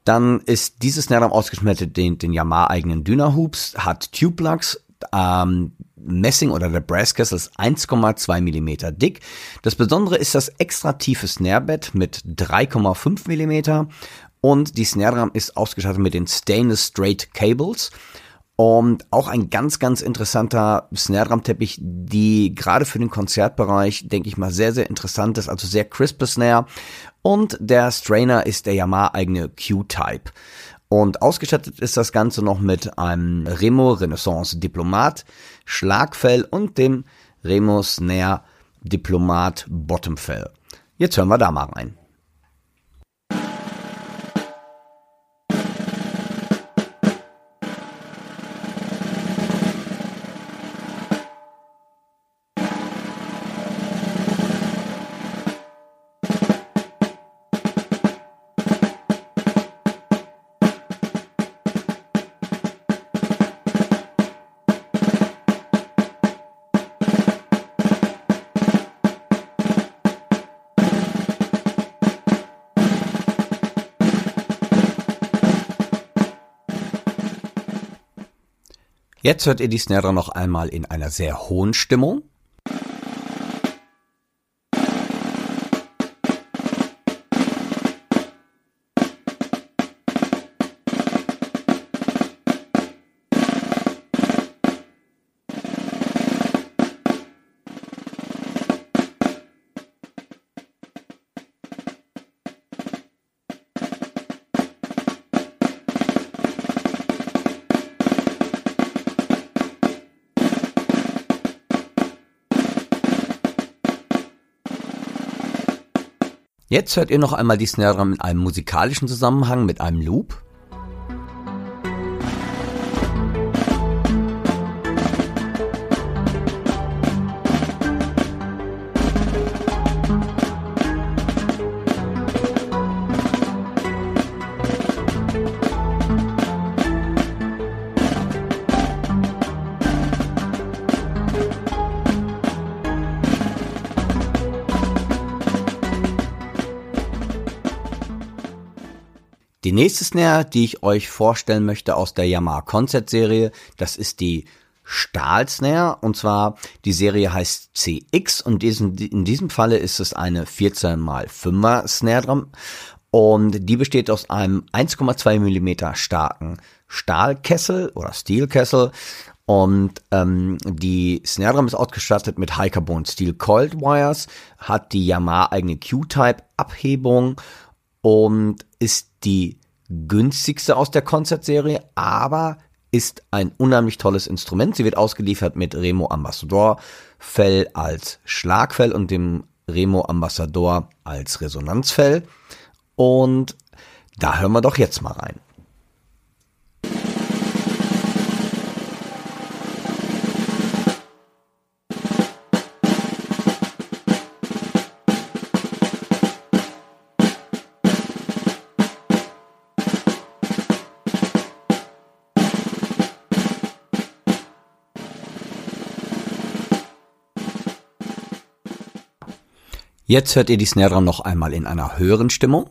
Dann ist dieses Snare Drum ausgeschmelzt den, den Yamaha eigenen Dyna Hoops, hat Tube Lugs, ähm, Messing oder der Brass Kessel ist 1,2 Millimeter dick. Das Besondere ist das extra tiefe Snarebed mit 3,5 Millimeter und die Snare Drum ist ausgestattet mit den Stainless Straight Cables. Und auch ein ganz, ganz interessanter Snare Drum Teppich, die gerade für den Konzertbereich, denke ich mal, sehr, sehr interessant ist. Also sehr crispe Snare. Und der Strainer ist der Yamaha eigene Q-Type. Und ausgestattet ist das Ganze noch mit einem Remo Renaissance Diplomat Schlagfell und dem Remo Snare Diplomat Bottomfell. Jetzt hören wir da mal rein. Jetzt hört ihr die Snare noch einmal in einer sehr hohen Stimmung. Jetzt hört ihr noch einmal die Snare Drum in einem musikalischen Zusammenhang mit einem Loop. Nächste Snare, die ich euch vorstellen möchte aus der Yamaha Concert Serie, das ist die Stahl Snare und zwar die Serie heißt CX und diesen, in diesem Falle ist es eine 14 x 5er Snare Drum und die besteht aus einem 1,2 Millimeter starken Stahlkessel oder Steelkessel und ähm, die Snare Drum ist ausgestattet mit High Carbon Steel Coiled Wires, hat die Yamaha eigene Q-Type Abhebung und ist die günstigste aus der Konzertserie, aber ist ein unheimlich tolles Instrument. Sie wird ausgeliefert mit Remo Ambassador Fell als Schlagfell und dem Remo Ambassador als Resonanzfell. Und da hören wir doch jetzt mal rein. Jetzt hört ihr die Snare Drum noch einmal in einer höheren Stimmung.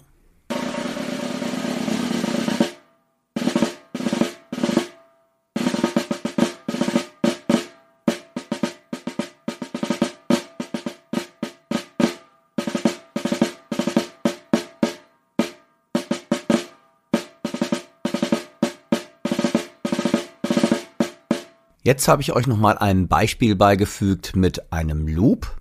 Jetzt habe ich euch nochmal ein Beispiel beigefügt mit einem Loop.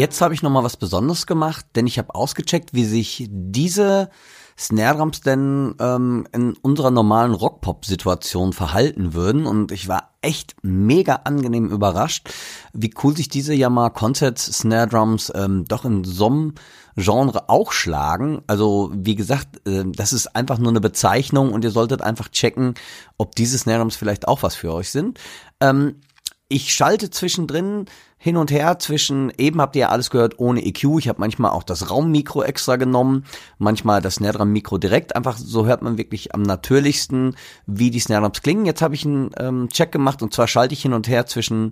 Jetzt habe ich noch mal was Besonderes gemacht, denn ich habe ausgecheckt, wie sich diese Snare Drums denn ähm, in unserer normalen Rock-Pop-Situation verhalten würden und ich war echt mega angenehm überrascht, wie cool sich diese Yamaha Concert Snare Drums ähm, doch in so einem Genre auch schlagen. Also wie gesagt, äh, das ist einfach nur eine Bezeichnung und ihr solltet einfach checken, ob diese Snare Drums vielleicht auch was für euch sind. Ähm, ich schalte zwischendrin hin und her zwischen, eben habt ihr ja alles gehört ohne EQ. Ich habe manchmal auch das Raummikro extra genommen, manchmal das Snare Drum Mikro direkt. Einfach so hört man wirklich am natürlichsten, wie die Snare Drums klingen. Jetzt habe ich einen ähm, Check gemacht und zwar schalte ich hin und her zwischen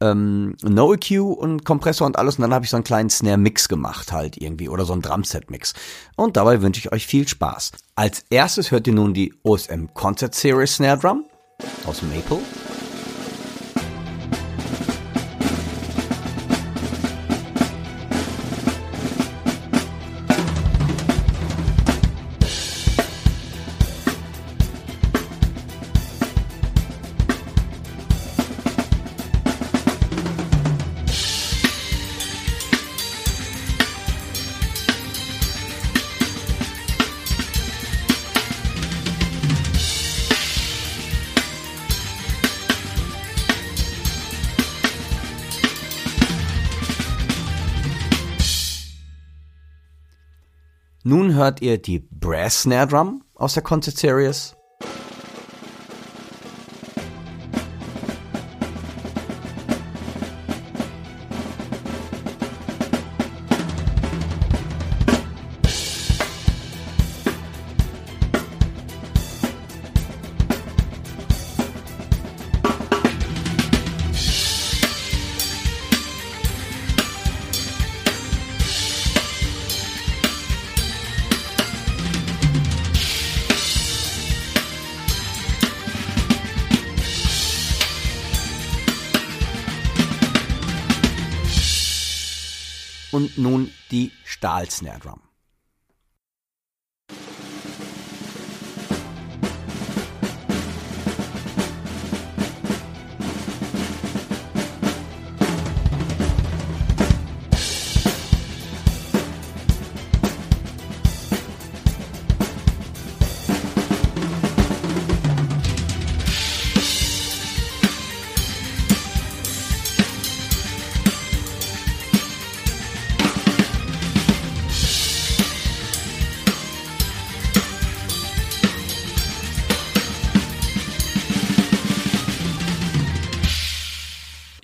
ähm, No EQ und Kompressor und alles und dann habe ich so einen kleinen Snare Mix gemacht halt irgendwie oder so einen Drumset Mix. Und dabei wünsche ich euch viel Spaß. Als erstes hört ihr nun die OSM Concert Series Snare Drum aus Maple. Nun hört ihr die Brass Snare Drum aus der Concert Series. Stahl-Snare Drum.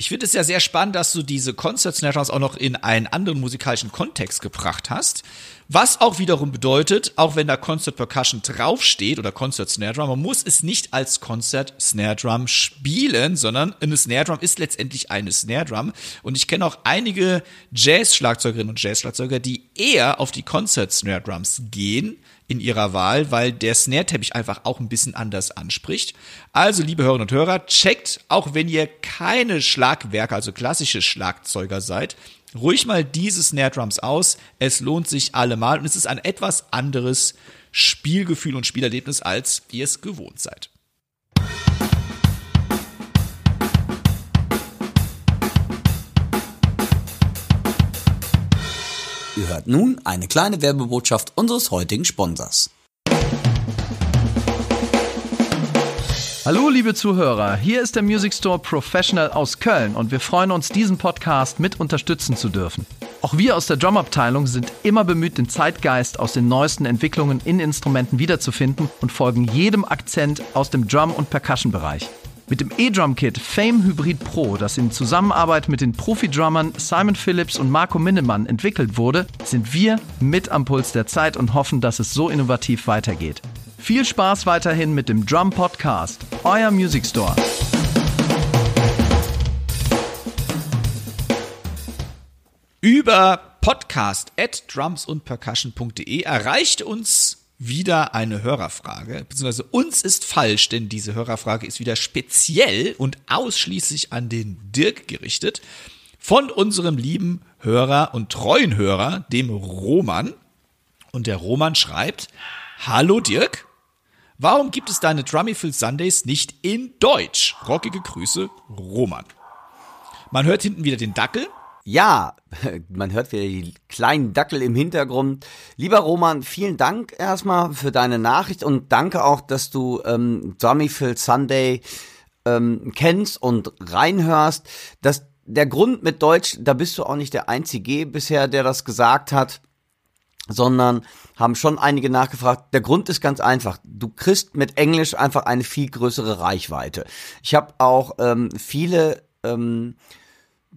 Ich finde es ja sehr spannend, dass du diese Concert Drums auch noch in einen anderen musikalischen Kontext gebracht hast. Was auch wiederum bedeutet, auch wenn da Concert Percussion draufsteht oder Concert Snare Drum, man muss es nicht als Concert Snare Drum spielen, sondern eine Snare Drum ist letztendlich eine Snare Drum. Und ich kenne auch einige Jazz-Schlagzeugerinnen und Jazz-Schlagzeuger, die eher auf die Concert Snare Drums gehen in ihrer Wahl, weil der Snare-Teppich einfach auch ein bisschen anders anspricht. Also, liebe Hörerinnen und Hörer, checkt, auch wenn ihr keine Schlagwerke, also klassische Schlagzeuger seid, ruhig mal diese Snare Drums aus. Es lohnt sich allemal und es ist ein etwas anderes Spielgefühl und Spielerlebnis, als ihr es gewohnt seid. Ihr hört nun eine kleine Werbebotschaft unseres heutigen Sponsors. Hallo liebe Zuhörer, hier ist der Music Store Professional aus Köln und wir freuen uns, diesen Podcast mit unterstützen zu dürfen. Auch wir aus der Drum-Abteilung sind immer bemüht, den Zeitgeist aus den neuesten Entwicklungen in Instrumenten wiederzufinden und folgen jedem Akzent aus dem Drum- und Percussion-Bereich. Mit dem E-Drum-Kit Fame Hybrid Pro, das in Zusammenarbeit mit den Profi-Drummern Simon Phillips und Marco Minnemann entwickelt wurde, sind wir mit am Puls der Zeit und hoffen, dass es so innovativ weitergeht. Viel Spaß weiterhin mit dem Drum Podcast, euer Music Store. Über podcast at drumsundpercussion.de erreicht uns wieder eine Hörerfrage, beziehungsweise uns ist falsch, denn diese Hörerfrage ist wieder speziell und ausschließlich an den Dirk gerichtet von unserem lieben Hörer und treuen Hörer, dem Roman. Und der Roman schreibt, Hallo Dirk, warum gibt es deine Drummyfield Sundays nicht in Deutsch? Rockige Grüße, Roman. Man hört hinten wieder den Dackel, Ja, man hört wieder die kleinen Dackel im Hintergrund. Lieber Roman, vielen Dank erstmal für deine Nachricht und danke auch, dass du ähm, Drummyfield Sunday ähm, kennst und reinhörst. Das, der Grund mit Deutsch, da bist du auch nicht der Einzige bisher, der das gesagt hat sondern haben schon einige nachgefragt. Der Grund ist ganz einfach. Du kriegst mit Englisch einfach eine viel größere Reichweite. Ich habe auch ähm, viele, ähm,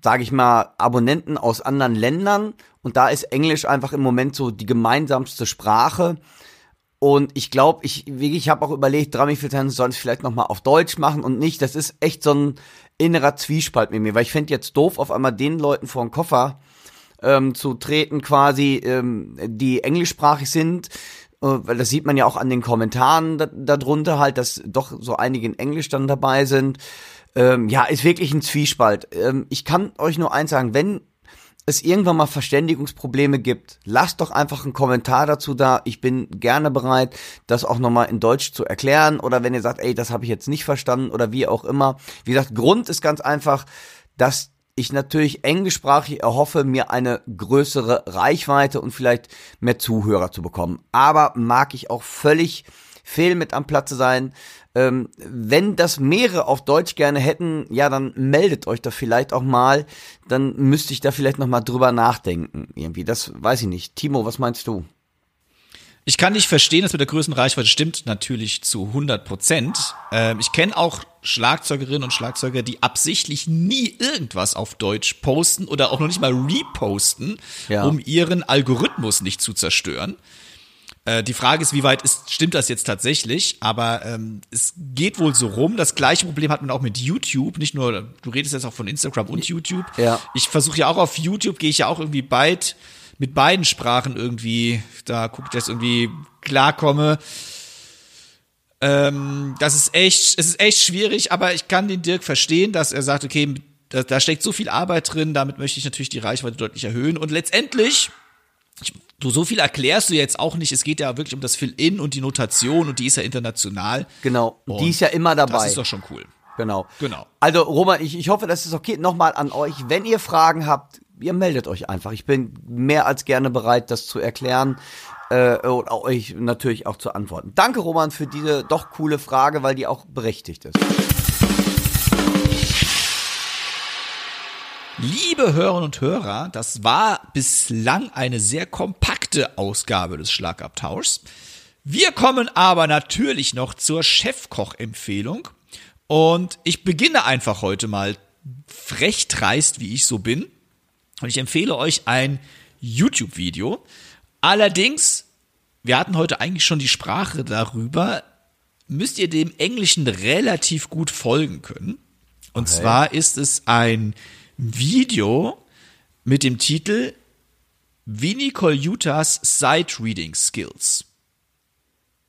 sage ich mal, Abonnenten aus anderen Ländern und da ist Englisch einfach im Moment so die gemeinsamste Sprache. Und ich glaube, ich, ich habe auch überlegt, Dramifiltern soll es vielleicht nochmal auf Deutsch machen und nicht. Das ist echt so ein innerer Zwiespalt mit mir, weil ich fände jetzt doof, auf einmal den Leuten vor den Koffer ähm, zu treten, quasi, ähm, die englischsprachig sind. Äh, weil das sieht man ja auch an den Kommentaren da, darunter halt, dass doch so einige in Englisch dann dabei sind. Ähm, ja, ist wirklich ein Zwiespalt. Ähm, ich kann euch nur eins sagen, wenn es irgendwann mal Verständigungsprobleme gibt, lasst doch einfach einen Kommentar dazu da. Ich bin gerne bereit, das auch nochmal in Deutsch zu erklären. Oder wenn ihr sagt, ey, das habe ich jetzt nicht verstanden oder wie auch immer. Wie gesagt, Grund ist ganz einfach, dass ich natürlich englischsprachig erhoffe, mir eine größere Reichweite und vielleicht mehr Zuhörer zu bekommen. Aber mag ich auch völlig fehl mit am Platze sein. Ähm, wenn das mehrere auf Deutsch gerne hätten, ja, dann meldet euch da vielleicht auch mal. Dann müsste ich da vielleicht noch mal drüber nachdenken. Irgendwie, das weiß ich nicht. Timo, was meinst du? Ich kann nicht verstehen, dass mit der größten Reichweite stimmt natürlich zu 100 Prozent. Ähm, ich kenne auch Schlagzeugerinnen und Schlagzeuger, die absichtlich nie irgendwas auf Deutsch posten oder auch noch nicht mal reposten, Ja. um ihren Algorithmus nicht zu zerstören. Äh, die Frage ist, wie weit ist, stimmt das jetzt tatsächlich? Aber ähm, es geht wohl so rum. Das gleiche Problem hat man auch mit YouTube. Nicht nur, du redest jetzt auch von Instagram und YouTube. Ja. Ich versuche ja auch auf YouTube, gehe ich ja auch irgendwie beid, mit beiden Sprachen irgendwie, da gucke ich, dass irgendwie klarkomme. Ähm, das ist echt, es ist echt schwierig, aber ich kann den Dirk verstehen, dass er sagt, okay, da, da steckt so viel Arbeit drin, damit möchte ich natürlich die Reichweite deutlich erhöhen. Und letztendlich, ich, du, so viel erklärst du jetzt auch nicht. Es geht ja wirklich um das Fill-In und die Notation und die ist ja international. Genau, Und die ist ja immer dabei. Das ist doch schon cool. Genau. Genau. Also Roman, ich, ich hoffe, das ist okay. Nochmal an euch, wenn ihr Fragen habt, ihr meldet euch einfach. Ich bin mehr als gerne bereit, das zu erklären äh, und euch natürlich auch zu antworten. Danke, Roman, für diese doch coole Frage, weil die auch berechtigt ist. Liebe Hörerinnen und Hörer, das war bislang eine sehr kompakte Ausgabe des Schlagabtauschs. Wir kommen aber natürlich noch zur Chefkoch-Empfehlung. Und ich beginne einfach heute mal frech dreist, wie ich so bin. Und ich empfehle euch ein YouTube-Video. Allerdings, wir hatten heute eigentlich schon die Sprache darüber, müsst ihr dem Englischen relativ gut folgen können. Und zwar ist es ein Video mit dem Titel Vinnie Colaiutas Sight Reading Skills.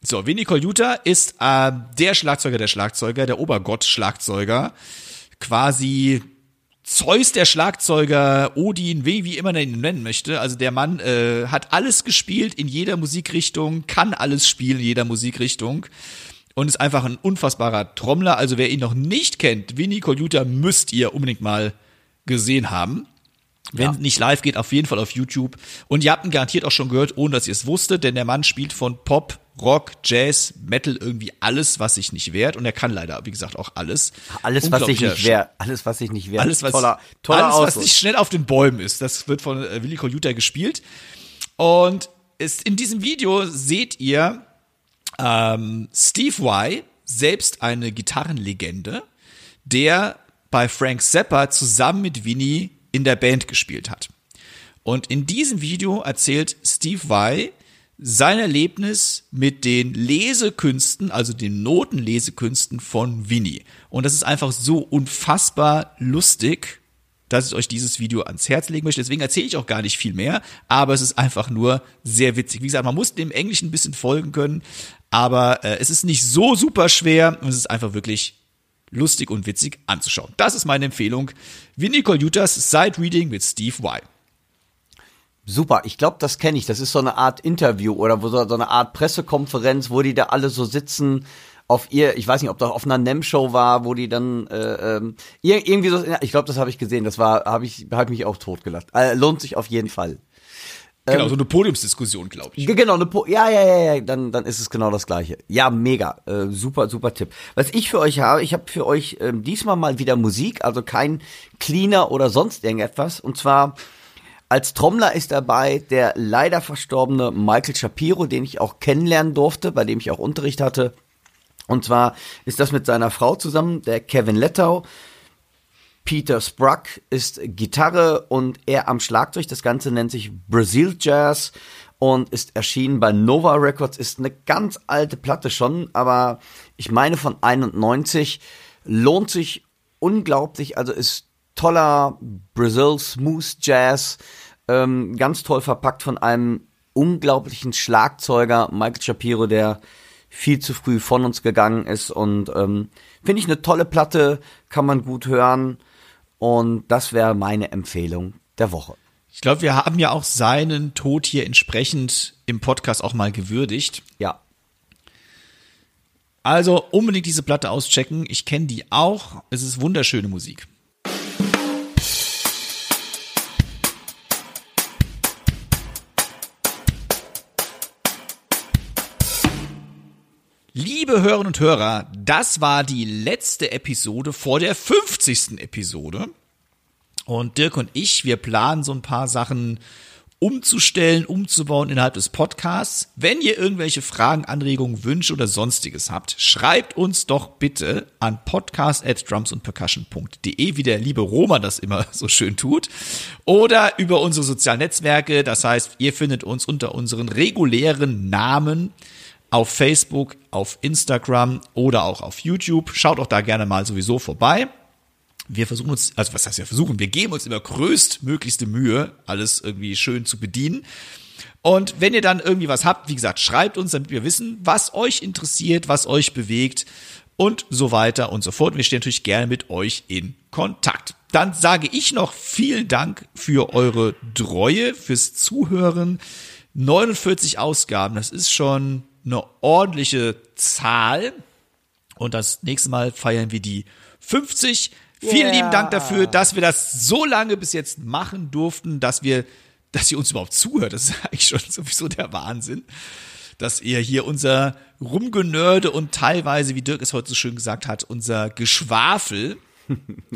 So, Vinnie Colaiuta ist äh, der Schlagzeuger der Schlagzeuger, der Obergott-Schlagzeuger, quasi Zeus der Schlagzeuger, Odin, wie, wie immer man ihn nennen möchte. Also der Mann äh, hat alles gespielt in jeder Musikrichtung, kann alles spielen in jeder Musikrichtung und ist einfach ein unfassbarer Trommler. Also wer ihn noch nicht kennt, Vinnie Colaiuta müsst ihr unbedingt mal gesehen haben. Wenn Ja. nicht live geht, auf jeden Fall auf YouTube. Und ihr habt ihn garantiert auch schon gehört, ohne dass ihr es wusstet, denn der Mann spielt von Pop, Rock, Jazz, Metal irgendwie alles, was sich nicht wehrt. Und er kann leider, wie gesagt, auch alles. Alles, was sich nicht wehrt. Alles, was sich nicht wehrt. alles, was, toller, toller alles, was nicht schnell auf den Bäumen ist. Das wird von äh, Willi Coljuta gespielt. Und ist, in diesem Video seht ihr ähm, Steve Y, selbst eine Gitarrenlegende, der bei Frank Zappa zusammen mit Vinny in der Band gespielt hat. Und in diesem Video erzählt Steve Y sein Erlebnis mit den Lesekünsten, also den Notenlesekünsten von Vinny. Und das ist einfach so unfassbar lustig, dass ich euch dieses Video ans Herz legen möchte. Deswegen erzähle ich auch gar nicht viel mehr, aber es ist einfach nur sehr witzig. Wie gesagt, man muss dem Englischen ein bisschen folgen können, aber äh, es ist nicht so super schwer und es ist einfach wirklich lustig und witzig anzuschauen. Das ist meine Empfehlung. Vinny Coljutas Side Reading mit Steve Y. Super, ich glaube, das kenne ich. Das ist so eine Art Interview oder so, eine Art Pressekonferenz, wo die da alle so sitzen auf ihr, ich weiß nicht, ob das auf einer Nem-Show war, wo die dann äh, ähm, ir- irgendwie so, ich glaube, das habe ich gesehen. Das war, habe ich, habe mich auch totgelacht. Äh, lohnt sich auf jeden Fall. Genau, so eine Podiumsdiskussion, glaube ich. Ge- Genau, eine po ja, ja, ja, ja, dann, dann ist es genau das gleiche. Ja, mega, äh, super, super Tipp. Was ich für euch habe, ich habe für euch ähm, diesmal mal wieder Musik, also kein Cleaner oder sonst irgendetwas. Und zwar als Trommler ist dabei der leider verstorbene Michael Shapiro, den ich auch kennenlernen durfte, bei dem ich auch Unterricht hatte. Und zwar ist das mit seiner Frau zusammen, der Kevin Lettau. Peter Sprague ist Gitarre und er am Schlagzeug. Das Ganze nennt sich Brazil Jazz und ist erschienen bei Nova Records. Ist eine ganz alte Platte schon, aber ich meine von 91. Lohnt sich unglaublich. Also ist toller Brazil Smooth Jazz. Ähm, ganz toll verpackt von einem unglaublichen Schlagzeuger Michael Shapiro, der viel zu früh von uns gegangen ist und ähm, finde ich eine tolle Platte, kann man gut hören und das wäre meine Empfehlung der Woche. Ich glaube, wir haben ja auch seinen Tod hier entsprechend im Podcast auch mal gewürdigt. Ja, Also unbedingt diese Platte auschecken. Ich kenne die auch. Es ist wunderschöne Musik. Liebe Hörerinnen und Hörer, das war die letzte Episode vor der 50. Episode. Und Dirk und ich, wir planen so ein paar Sachen umzustellen, umzubauen innerhalb des Podcasts. Wenn ihr irgendwelche Fragen, Anregungen, Wünsche oder sonstiges habt, schreibt uns doch bitte an podcast at drumsandpercussion.de, wie der liebe Roma das immer so schön tut. Oder über unsere sozialen Netzwerke. Das heißt, ihr findet uns unter unseren regulären Namen auf Facebook, auf Instagram oder auch auf YouTube. Schaut auch da gerne mal sowieso vorbei. Wir versuchen uns, also was heißt wir versuchen, wir geben uns immer größtmöglichste Mühe, alles irgendwie schön zu bedienen. Und wenn ihr dann irgendwie was habt, wie gesagt, schreibt uns, damit wir wissen, was euch interessiert, was euch bewegt und so weiter und so fort. Wir stehen natürlich gerne mit euch in Kontakt. Dann sage ich noch vielen Dank für eure Treue, fürs Zuhören. 49 Ausgaben, das ist schon eine ordentliche Zahl. Und das nächste Mal feiern wir die 50. Vielen Yeah. lieben Dank dafür, dass wir das so lange bis jetzt machen durften, dass wir, dass ihr uns überhaupt zuhört. Das ist eigentlich schon sowieso der Wahnsinn. Dass ihr hier unser Rumgenörde und teilweise, wie Dirk es heute so schön gesagt hat, unser Geschwafel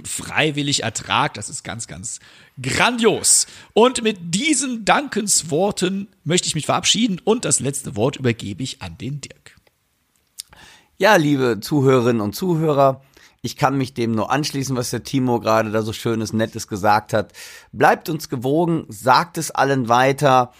freiwillig ertragt. Das ist ganz, ganz grandios. Und mit diesen Dankensworten möchte ich mich verabschieden und das letzte Wort übergebe ich an den Dirk. Ja, liebe Zuhörerinnen und Zuhörer, ich kann mich dem nur anschließen, was der Timo gerade da so schönes, nettes gesagt hat. Bleibt uns gewogen, sagt es allen weiter.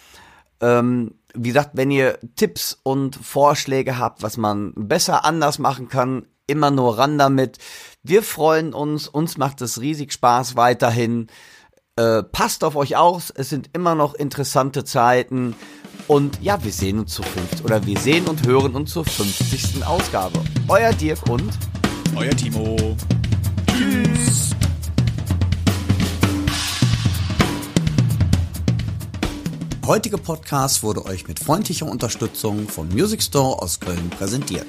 Ähm, wie gesagt, wenn ihr Tipps und Vorschläge habt, was man besser anders machen kann, immer nur ran damit. Wir freuen uns, uns macht es riesig Spaß weiterhin. Äh, passt auf euch aus, es sind immer noch interessante Zeiten. Und ja, wir sehen uns zur 50. oder wir sehen und hören uns zur 50. Ausgabe. Euer Dirk und Euer Timo. heutige Podcast wurde euch mit freundlicher Unterstützung vom Music Store aus Köln präsentiert.